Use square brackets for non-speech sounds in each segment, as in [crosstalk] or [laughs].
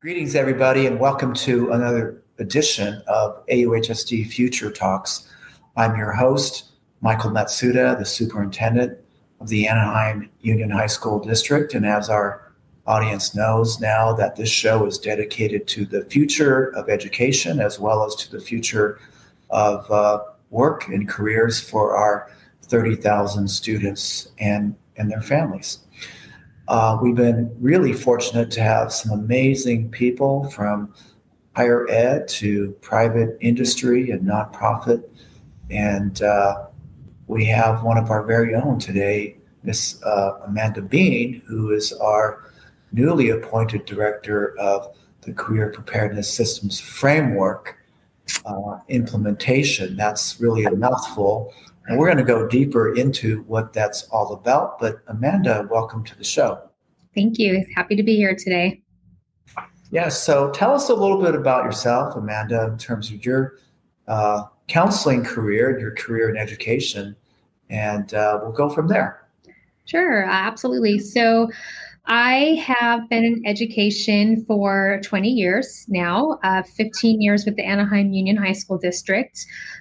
Greetings, everybody, and welcome to another edition of AUHSD Future Talks. I'm your host, Michael Matsuda, the superintendent of the Anaheim Union High School District. And as our audience knows now, that this show is dedicated to the future of education as well as to the future of uh, work and careers for our 30,000 students and, and their families. Uh, we've been really fortunate to have some amazing people from higher ed to private industry and nonprofit. And uh, we have one of our very own today, Miss uh, Amanda Bean, who is our newly appointed director of the Career Preparedness Systems Framework uh, implementation. That's really a mouthful. And we're going to go deeper into what that's all about. But Amanda, welcome to the show. Thank you. Happy to be here today. Yeah. So tell us a little bit about yourself, Amanda, in terms of your uh, counseling career, your career in education, and uh, we'll go from there. Sure. Absolutely. So, I have been in education for 20 years now, uh, 15 years with the Anaheim Union High School District.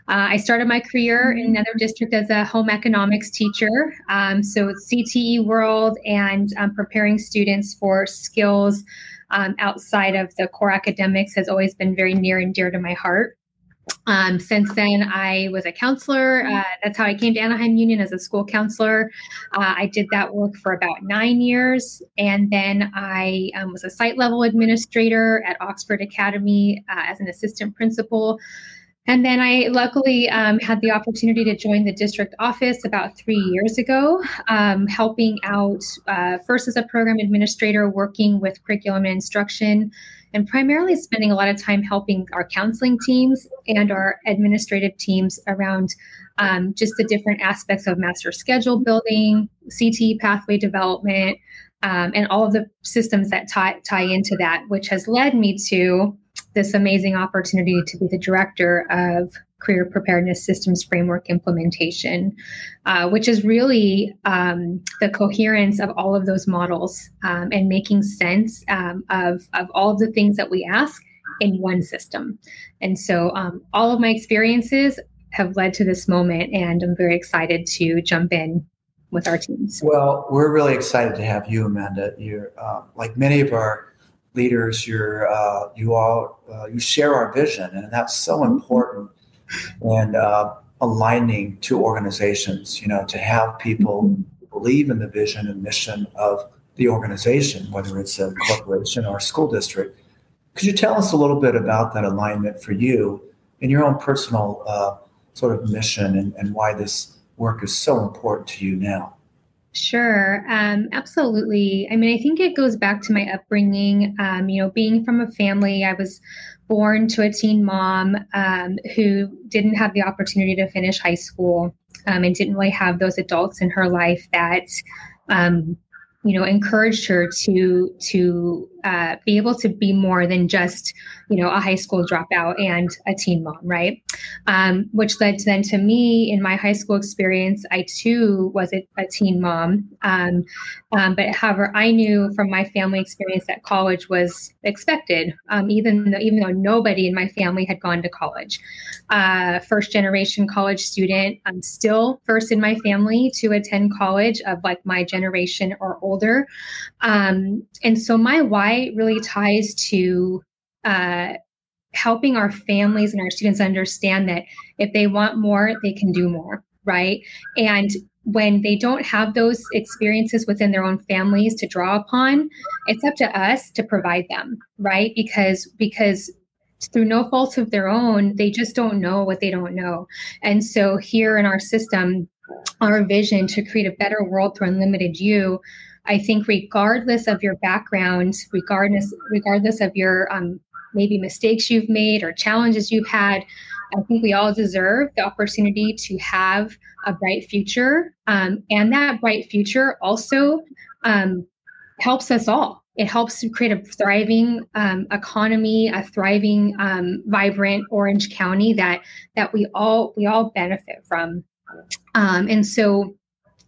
Uh, I started my career in another district as a home economics teacher. Um, so it's CTE world and um, preparing students for skills um, outside of the core academics has always been very near and dear to my heart. Um, since then, I was a counselor. Uh, that's how I came to Anaheim Union as a school counselor. Uh, I did that work for about nine years. And then I um, was a site level administrator at Oxford Academy uh, as an assistant principal. And then I luckily um, had the opportunity to join the district office about three years ago, um, helping out uh, first as a program administrator, working with curriculum and instruction and primarily spending a lot of time helping our counseling teams and our administrative teams around um, just the different aspects of master schedule building, CTE pathway development, um, and all of the systems that tie, tie into that, which has led me to this amazing opportunity to be the director of career preparedness systems framework implementation, uh, which is really um, the coherence of all of those models um, and making sense um, of, of all of the things that we ask in one system. And so um, all of my experiences have led to this moment, and I'm very excited to jump in with our teams. Well, we're really excited to have you, Amanda. You're uh, like many of our leaders. You're uh, you all uh, you share our vision, and that's so mm-hmm. important and uh, aligning to organizations, you know, to have people mm-hmm. believe in the vision and mission of the organization, whether it's a corporation or a school district. Could you tell us a little bit about that alignment for you in your own personal uh, sort of mission and, and why this work is so important to you now? Sure, um, absolutely. I mean, I think it goes back to my upbringing. Um, you know, being from a family, I was born to a teen mom um, who didn't have the opportunity to finish high school um, and didn't really have those adults in her life that um, you know encouraged her to to uh, be able to be more than just you know a high school dropout and a teen mom right? Um, which led to then to me in my high school experience i too was a, a teen mom. Um, um, but however i knew from my family experience that college was expected um, even though even though nobody in my family had gone to college. Uh, first generation college student i'm still first in my family to attend college of like my generation or older. Um, and so my why really ties to uh, helping our families and our students understand that if they want more, they can do more, right? And when they don't have those experiences within their own families to draw upon, it's up to us to provide them, right? Because because through no fault of their own, they just don't know what they don't know. And so here in our system, our vision to create a better world through unlimited you I think regardless of your background, regardless regardless of your um, maybe mistakes you've made or challenges you've had, I think we all deserve the opportunity to have a bright future, um, and that bright future also um, helps us all. It helps to create a thriving um, economy, a thriving, um, vibrant Orange County that that we all we all benefit from. Um, and so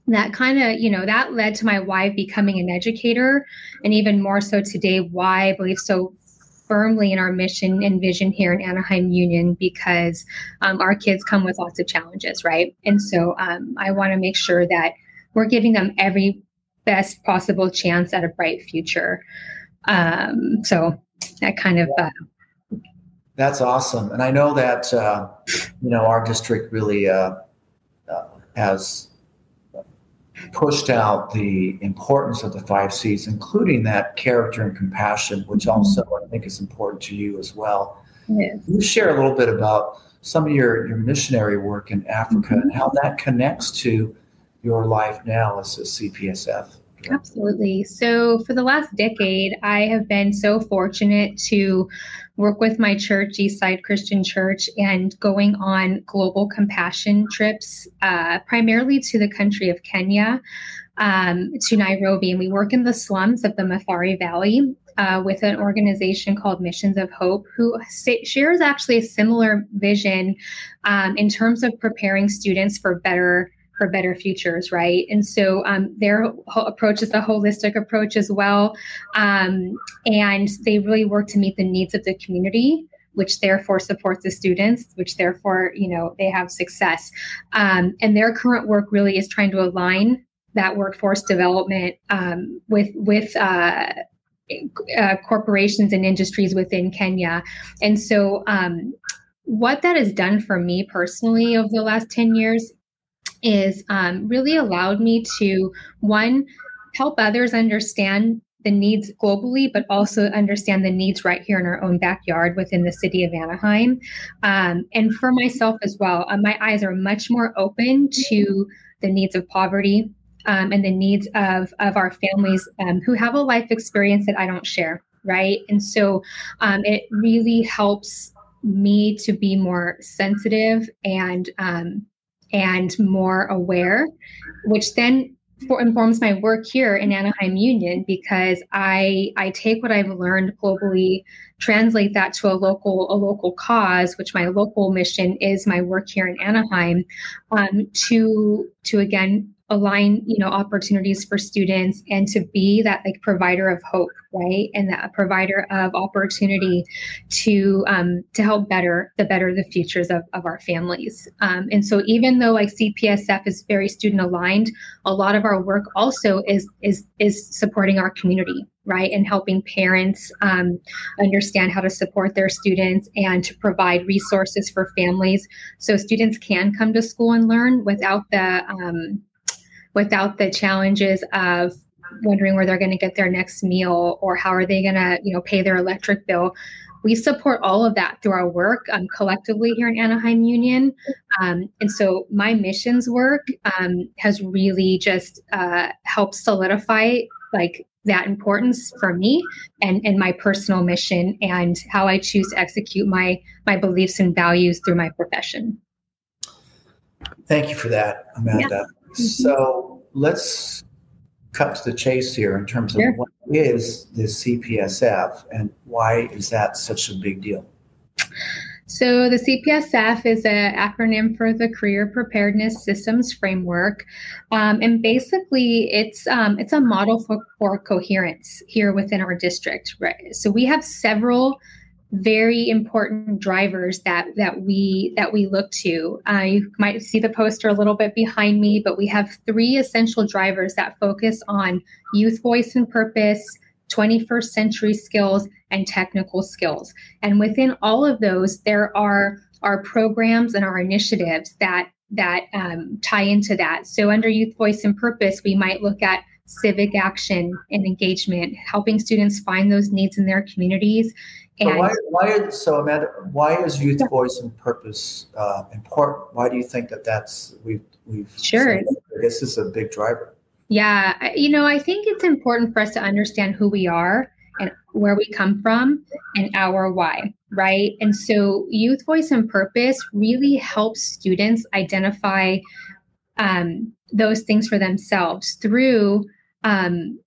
that kind of you know that led to my why becoming an educator and even more so today why i believe so firmly in our mission and vision here in Anaheim Union because um, our kids come with lots of challenges, right? And so um, I want to make sure that we're giving them every best possible chance at a bright future. Um, so that kind of. Uh, That's awesome, and I know that uh, you know our district really uh, uh has pushed out the importance of the five C's, including that character and compassion, which mm-hmm. also I think is important to you as well. Yes. Can you share a little bit about some of your, your missionary work in Africa mm-hmm. and how that connects to your life now as a CPSF? Absolutely. So, for the last decade, I have been so fortunate to work with my church, Eastside Christian Church, and going on global compassion trips, uh, primarily to the country of Kenya, um, to Nairobi. And we work in the slums of the Mathare Valley. Uh, with an organization called Missions of Hope, who shares actually a similar vision um, in terms of preparing students for better for better futures, right? And so um, their approach is a holistic approach as well. Um, and they really work to meet the needs of the community which therefore supports the students, which therefore, you know, they have success. Um, and their current work really is trying to align that workforce development um, with with uh, uh, corporations and industries within Kenya. And so, um, what that has done for me personally over the last 10 years is um, really allowed me to one help others understand the needs globally, but also understand the needs right here in our own backyard within the city of Anaheim. Um, and for myself as well, uh, my eyes are much more open to the needs of poverty um, and the needs of, of our families um, who have a life experience that I don't share, right? And so um, it really helps me to be more sensitive and um, and more aware, which then for, informs my work here in Anaheim Union because I I take what I've learned globally, translate that to a local a local cause, which my local mission is my work here in Anaheim, um, to to again align you know opportunities for students and to be that like provider of hope right? And that a provider of opportunity to um, to help better the better the futures of, of our families. Um, and so even though like cpsf is very student aligned a lot of our work also is is is supporting our community right? And helping parents um, understand how to support their students and to provide resources for families so students can come to school and learn without the um, without the challenges of wondering where they're going to get their next meal or how are they going to you know pay their electric bill. We support all of that through our work um, collectively here in anaheim union. Um, and so my missions work um, has really just uh, helped solidify like that importance for me and, and my personal mission and how i choose to execute my my beliefs and values through my profession. Thank you for that amanda. Yeah. Mm-hmm. So let's cut to the chase here in terms of sure. what is the CPSF and why is that such a big deal? So the CPSF is an acronym for the Career Preparedness Systems Framework, um, and basically it's um, it's a model for, for coherence here within our district. Right. So we have several very important drivers that that we that we look to. Uh, you might see the poster a little bit behind me, but we have three essential drivers that focus on youth voice and purpose, 21st century skills, and technical skills. And within all of those, there are our programs and our initiatives that that um, tie into that. So under youth voice and purpose, we might look at civic action and engagement, helping students find those needs in their communities so why, why, so Amanda, why is youth voice and purpose uh, important? Why do you think that that's we've we've sure this is a big driver? Yeah, you know, I think it's important for us to understand who we are and where we come from and our why, right? And so, youth voice and purpose really helps students identify um, those things for themselves through um,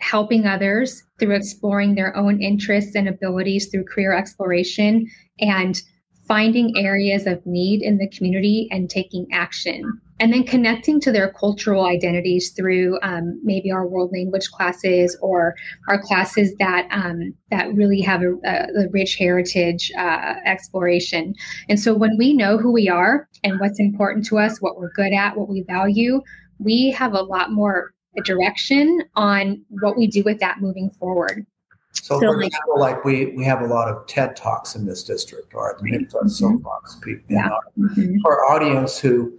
helping others through exploring their own interests and abilities through career exploration and finding areas of need in the community and taking action and then connecting to their cultural identities through um, maybe our world language classes or our classes that um, that really have a, a rich heritage uh, exploration. And so when we know who we are and what's important to us, what we're good at, what we value, we have a lot more direction on what we do with that moving forward. So, so for example, like we we have a lot of TED talks in this district, or the Mikva mm-hmm. Soapbox. People, yeah. Our, mm-hmm. For our audience, who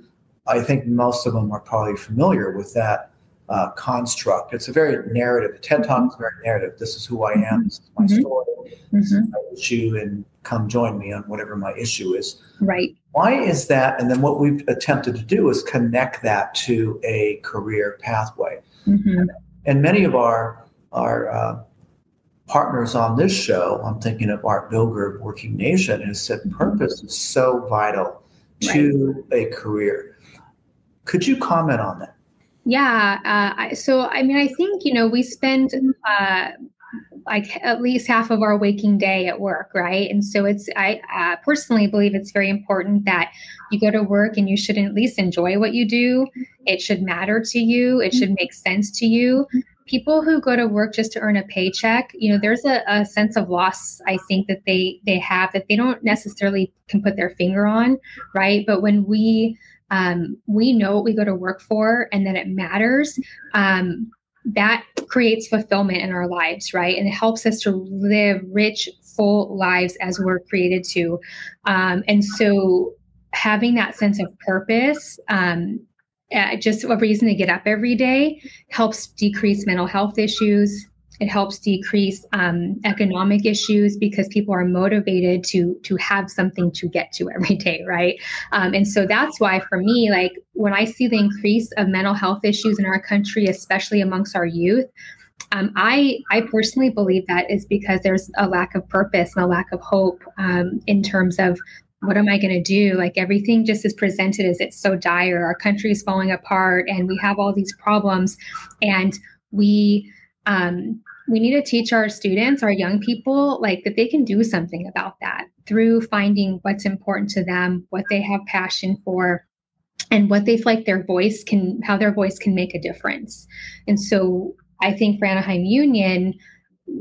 I think most of them are probably familiar with that uh, construct. It's a very narrative. A TED talk is very narrative. This is who I am. This is my mm-hmm. story. This is mm-hmm. my issue, and come join me on whatever my issue is. Right. Why is that? And then what we've attempted to do is connect that to a career pathway. Mm-hmm. And many of our our uh, partners on this show, I'm thinking of Art Bilger of Working Nation, has said purpose is so vital to right. a career. Could you comment on that? Yeah. Uh, so, I mean, I think, you know, we spend uh, like at least half of our waking day at work, right? And so it's, I uh, personally believe it's very important that you go to work and you should at least enjoy what you do. It should matter to you, it should make sense to you. People who go to work just to earn a paycheck you know there's a, a, sense of loss i think that they they have that they don't necessarily can put their finger on right? But when we um, we know what we go to work for and that it matters um, that creates fulfillment in our lives right and it helps us to live rich full lives as we're created to um, and so having that sense of purpose um, uh, just a reason to get up every day helps decrease mental health issues. It helps decrease um, economic issues because people are motivated to to have something to get to every day, right? Um, and so that's why, for me, like when I see the increase of mental health issues in our country, especially amongst our youth, um, I I personally believe that is because there's a lack of purpose and a lack of hope um, in terms of what am I going to do? Like everything just is presented as it's so dire. Our country is falling apart, and we have all these problems, and we um, we need to teach our students, our young people, like that they can do something about that through finding what's important to them, what they have passion for, and what they feel like their voice can, how their voice can make a difference. And so, I think for Anaheim Union,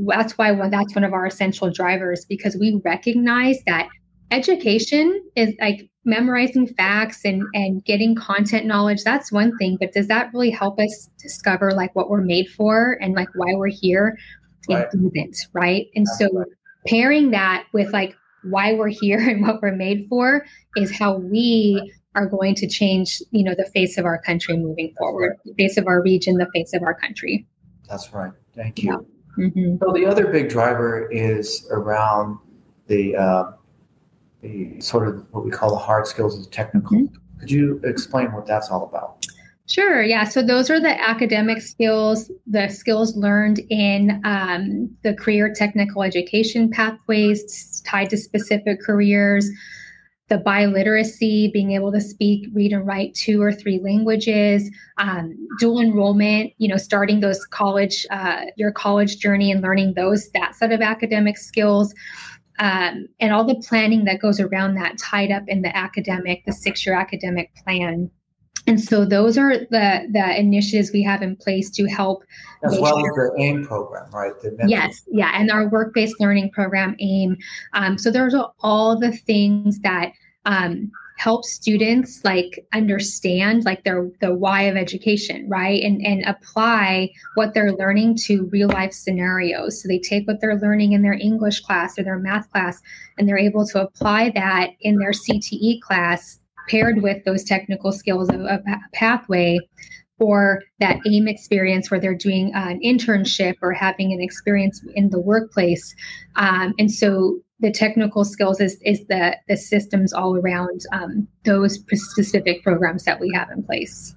that's why that's one of our essential drivers because we recognize that education is like memorizing facts and and getting content knowledge that's one thing but does that really help us discover like what we're made for and like why we're here right. it doesn't right and that's so right. pairing that with like why we're here [laughs] and what we're made for is how we are going to change you know the face of our country moving that's forward right. the face of our region the face of our country that's right thank you yeah. mm-hmm. so the other big driver is around the uh, the sort of what we call the hard skills of the technical. Mm-hmm. Could you explain what that's all about? Sure. Yeah. So those are the academic skills, the skills learned in um, the career technical education pathways tied to specific careers. The biliteracy, being able to speak, read, and write two or three languages, um, dual enrollment, you know, starting those college, uh, your college journey and learning those, that set of academic skills um, and all the planning that goes around that tied up in the academic, the six year academic plan. And so those are the the initiatives we have in place to help. As well sure. as the AIM program, right? yes, yeah, and our work based learning program AIM. Um, so those are all the things that um, help students like understand like their the why of education right and and apply what they're learning to real life scenarios so they take what they're learning in their english class or their math class and they're able to apply that in their cte class paired with those technical skills of a pathway or that AIM experience where they're doing an internship or having an experience in the workplace. Um, and so the technical skills is, is the, the systems all around um, those specific programs that we have in place.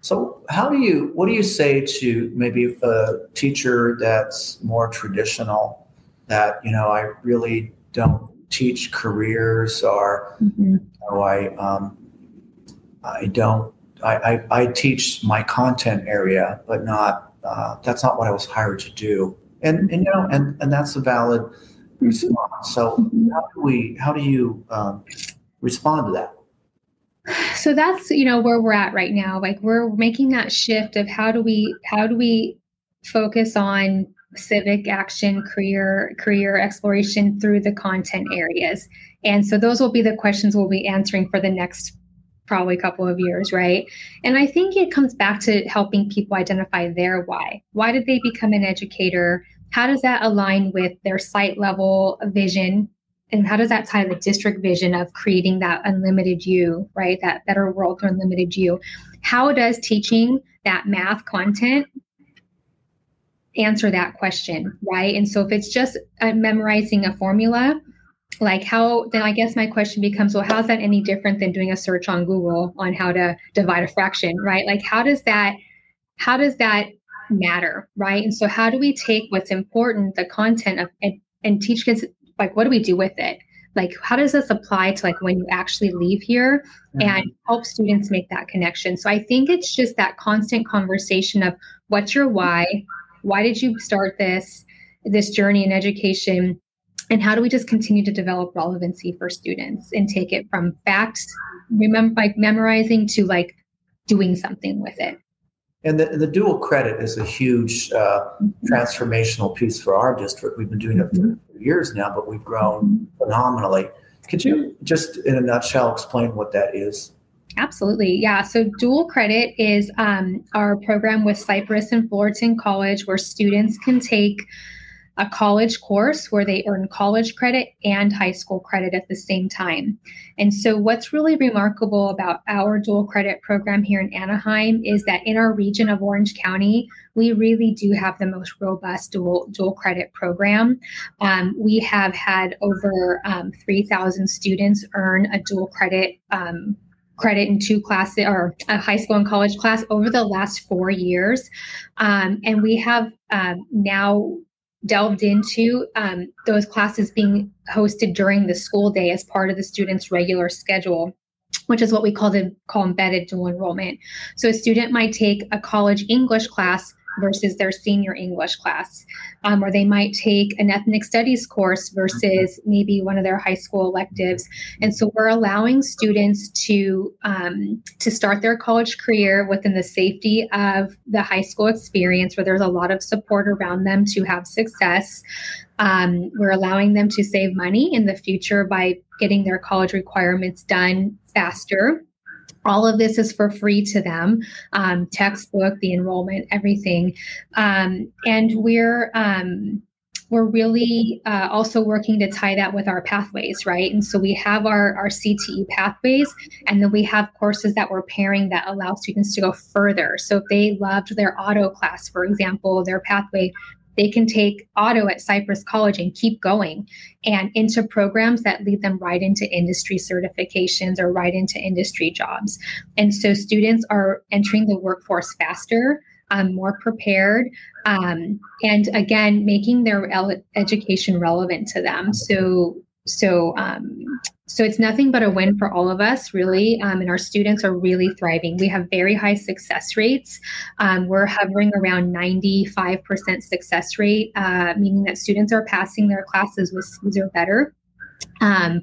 So, how do you, what do you say to maybe a teacher that's more traditional that, you know, I really don't teach careers or, mm-hmm. you know, I, um, I don't, I, I, I, teach my content area, but not, uh, that's not what I was hired to do. And, and you know, and, and that's a valid, So how do we? How do you um, respond to that? so that's you know where we're at right now like we're making that shift of how do we how do we focus on civic action career career exploration through the content areas and so those will be the questions we'll be answering for the next probably couple of years right and i think it comes back to helping people identify their why why did they become an educator how does that align with their site level vision? And how does that tie the district vision of creating that unlimited you right? That better world for unlimited you? How does teaching that math content answer that question right? And so if it's just uh, memorizing a formula like how then i guess my question becomes well how's that any different than doing a search on google on how to divide a fraction right? Like how does that how does that matter right? And so how do we take what's important the content of and, and teach kids like what do we do with it? Like how does this apply to like when you actually leave here mm-hmm. and help students make that connection? So i think it's just that constant conversation of what's your why? Why did you start this this journey in education? And how do we just continue to develop relevancy for students and take it from facts remember like memorizing to like doing something with it and the, the dual credit is a huge uh, mm-hmm. transformational piece for our district. We've been doing it for mm-hmm. years now, but we've grown mm-hmm. phenomenally. Could you just, in a nutshell, explain what that is? Absolutely. Yeah. So, dual credit is um, our program with Cypress and Fullerton College where students can take a college course where they earn college credit and high school credit at the same time. And so, what's really remarkable about our dual credit program here in Anaheim is that in our region of Orange County, we really do have the most robust dual, dual credit program. Um, we have had over um, 3,000 students earn a dual credit. Um, credit in two classes or a high school and college class over the last four years. Um, and we have um, now delved into um, those classes being hosted during the school day as part of the student's regular schedule which is what we call the call embedded dual enrollment. So a student might take a college English class versus their senior English class. Um, or they might take an ethnic studies course versus maybe one of their high school electives. And so we're allowing students to um, to start their college career within the safety of the high school experience, where there's a lot of support around them to have success. Um, we're allowing them to save money in the future by getting their college requirements done faster all of this is for free to them um, textbook the enrollment everything. Um, and we're um, we're really uh, also working to tie that with our pathways right? And so we have our our cte pathways and then we have courses that we're pairing that allow students to go further. So if they loved their auto class for example their pathway they can take auto at Cypress College and keep going and into programs that lead them right into industry certifications or right into industry jobs. And so students are entering the workforce faster. Um, more prepared, um, and again, making their education relevant to them. So, so um, so it's nothing but a win for all of us, really. Um, and our students are really thriving. We have very high success rates. Um, we're hovering around 95% success rate, uh, meaning that students are passing their classes with C's or better. Um,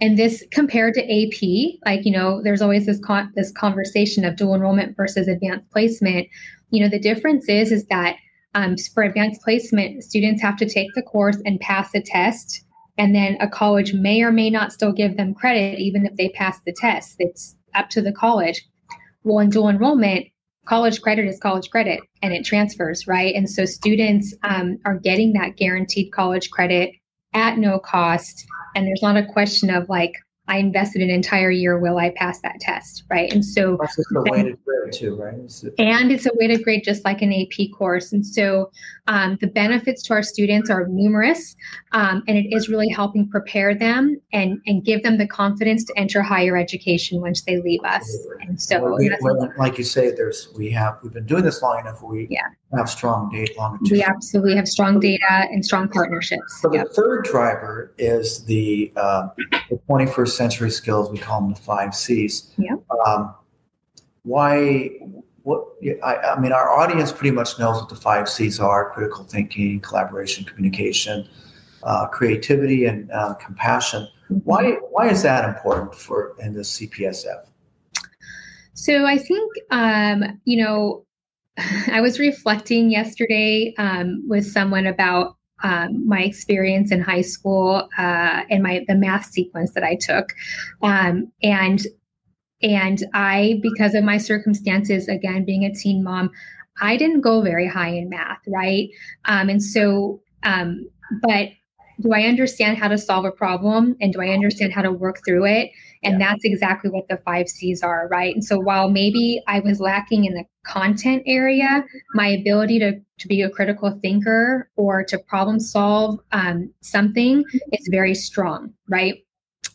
and this compared to AP, like you know, there's always this con- this conversation of dual enrollment versus advanced placement. You know, the difference is is that um, for advanced placement, students have to take the course and pass a test and then a college may or may not still give them credit, even if they pass the test. It's up to the college. Well, in dual enrollment, college credit is college credit and it transfers, right? And so students um, are getting that guaranteed college credit at no cost. And there's not a question of like, I invested an entire year. Will I pass that test? Right. And so, it's a weighted grade too, right? and it's a weighted grade, just like an AP course. And so, um, the benefits to our students are numerous, um, and it is really helping prepare them and and give them the confidence to enter higher education once they leave us. And so, well, we, well, like you say, there's we have we've been doing this long enough. We yeah. Have strong data, longitude. We absolutely have strong data and strong partnerships. So yep. the third driver is the uh, the 21st century skills. We call them the five C's. Yeah. Um, why? What? I, I, mean, our audience pretty much knows what the five C's are: critical thinking, collaboration, communication, uh, creativity, and uh, compassion. Mm-hmm. Why? Why is that important for in the CPSF? So I think, um, you know, I was reflecting yesterday um, with someone about um, my experience in high school uh, and my the math sequence that I took, um, and and I because of my circumstances, again being a teen mom, I didn't go very high in math, right? Um, and so, um, but do I understand how to solve a problem and do I understand how to work through it? And yeah. that's exactly what the five C's are, right? And so while maybe I was lacking in the content area, my ability to, to be a critical thinker or to problem solve um, something is very strong, right?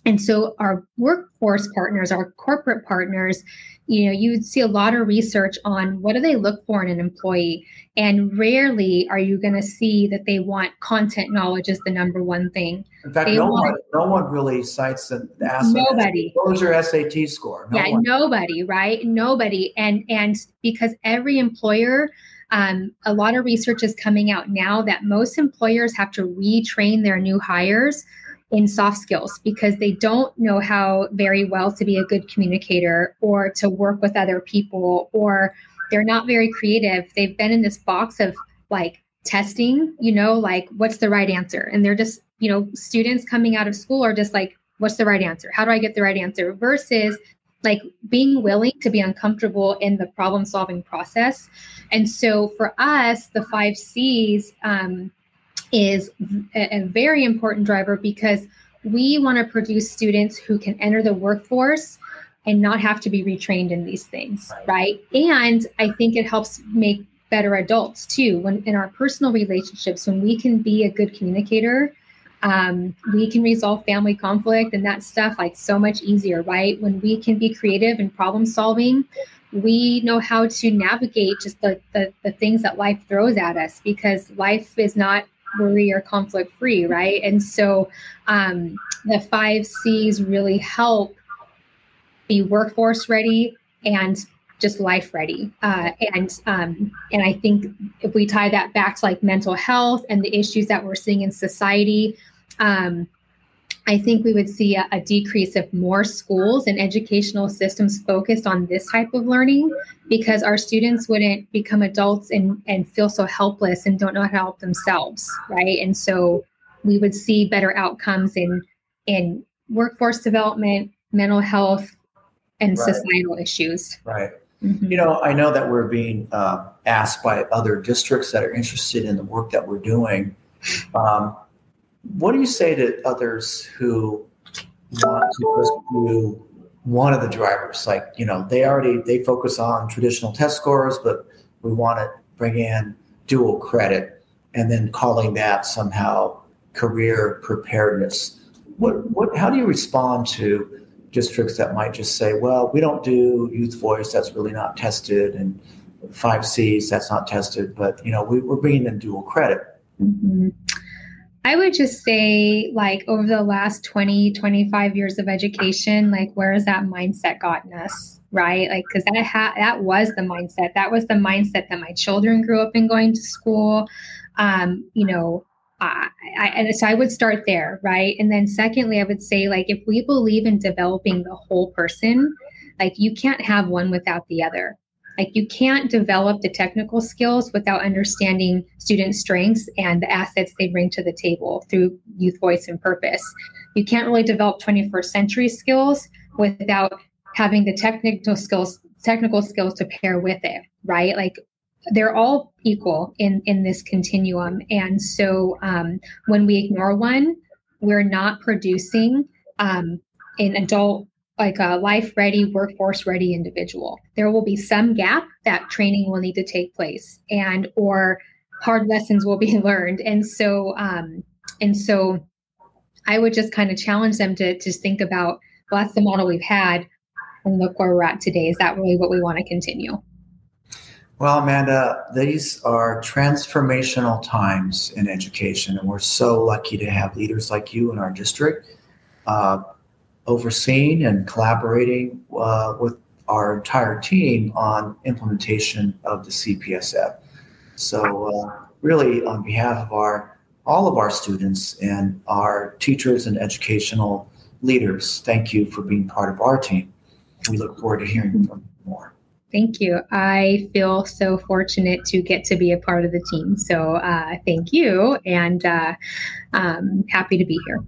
And so our workforce partners, our corporate partners, you know, you would see a lot of research on what do they look for in an employee. And rarely are you going to see that they want content knowledge as the number one thing. In fact, no want, one, no one really cites an asset. Nobody. What was your SAT score? No yeah, one. nobody, right? Nobody. And and because every employer um, a lot of research is coming out now that most employers have to retrain their new hires in soft skills because they don't know how very well to be a good communicator or to work with other people or they're not very creative. They've been in this box of like testing, you know, like what's the right answer? And they're just, you know, students coming out of school are just like, what's the right answer? How do I get the right answer? Versus like being willing to be uncomfortable in the problem solving process. And so for us, the five C's, um, is a, a very important driver because we want to produce students who can enter the workforce and not have to be retrained in these things, right? And I think it helps make better adults too. When in our personal relationships, when we can be a good communicator, um, we can resolve family conflict and that stuff like so much easier, right? When we can be creative and problem solving, we know how to navigate just the, the, the things that life throws at us because life is not worry or conflict free, right? And so um, the five C's really help be workforce ready and just life ready. Uh, and um, and I think if we tie that back to like mental health and the issues that we're seeing in society, um, I think we would see a, a, decrease of more schools and educational systems focused on this type of learning because our students wouldn't become adults and, and feel so helpless and don't know how to help themselves, right? And so we would see better outcomes in in workforce development, mental health, and right. societal issues. Right. Mm-hmm. You know, I know that we're being uh, asked by other districts that are interested in the work that we're doing. Um, what do you say to others who want to pursue one of the drivers? Like, you know, they already they focus on traditional test scores, but we want to bring in dual credit and then calling that somehow career preparedness. What what how do you respond to districts that might just say, well, we don't do youth voice, that's really not tested, and five C's, that's not tested, but you know, we, are bringing in dual credit. Mm-hmm. I would just say, like, over the last 20, 25 years of education, like, where has that mindset gotten us? Right? Like, because that, ha- that was the mindset. That was the mindset that my children grew up in going to school. Um, you know, I, I, and so I would start there, right? And then, secondly, I would say, like, if we believe in developing the whole person, like, you can't have one without the other. Like you can't develop the technical skills without understanding student strengths and the assets they bring to the table through youth voice and purpose. You can't really develop 21st century skills without having the technical skills technical skills to pair with it, right? Like they're all equal in in this continuum and so um, when we ignore one we're not producing um, an adult like a life ready, workforce ready individual. There will be some gap that training will need to take place and or hard lessons will be [laughs] learned. And so um, and so I would just kind of challenge them to just think about well, that's the model we've had and look where we're at today. Is that really what we want to continue? Well, Amanda, these are transformational times in education, and we're so lucky to have leaders like you in our district. Uh, overseeing and collaborating uh, with our entire team on implementation of the CPSF. So, uh, really, on behalf of our all of our students and our teachers and educational leaders, thank you for being part of our team. we look forward to hearing from you more. Thank you. I feel so fortunate to get to be a part of the team. So uh, thank you and uh, um, happy to be here.